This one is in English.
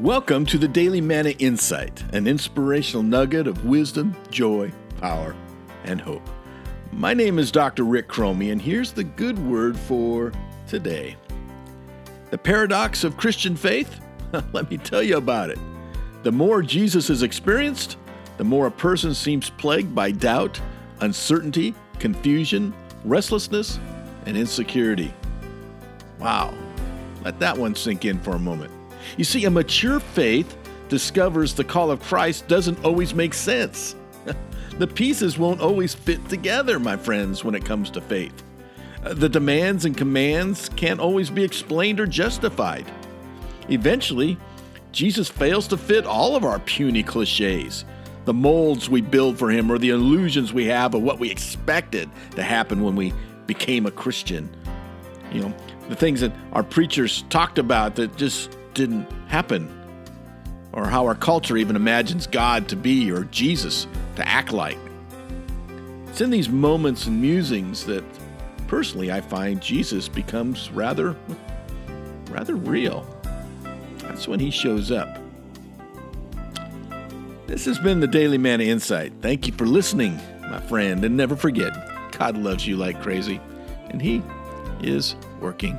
Welcome to the Daily Manna Insight, an inspirational nugget of wisdom, joy, power, and hope. My name is Dr. Rick Chromey, and here's the good word for today. The paradox of Christian faith? Let me tell you about it. The more Jesus is experienced, the more a person seems plagued by doubt, uncertainty, confusion, restlessness, and insecurity. Wow. Let that one sink in for a moment. You see, a mature faith discovers the call of Christ doesn't always make sense. the pieces won't always fit together, my friends, when it comes to faith. Uh, the demands and commands can't always be explained or justified. Eventually, Jesus fails to fit all of our puny cliches, the molds we build for him, or the illusions we have of what we expected to happen when we became a Christian. You know, the things that our preachers talked about that just didn't happen, or how our culture even imagines God to be or Jesus to act like. It's in these moments and musings that personally I find Jesus becomes rather rather real. That's when he shows up. This has been the Daily Manna Insight. Thank you for listening, my friend, and never forget, God loves you like crazy, and he is working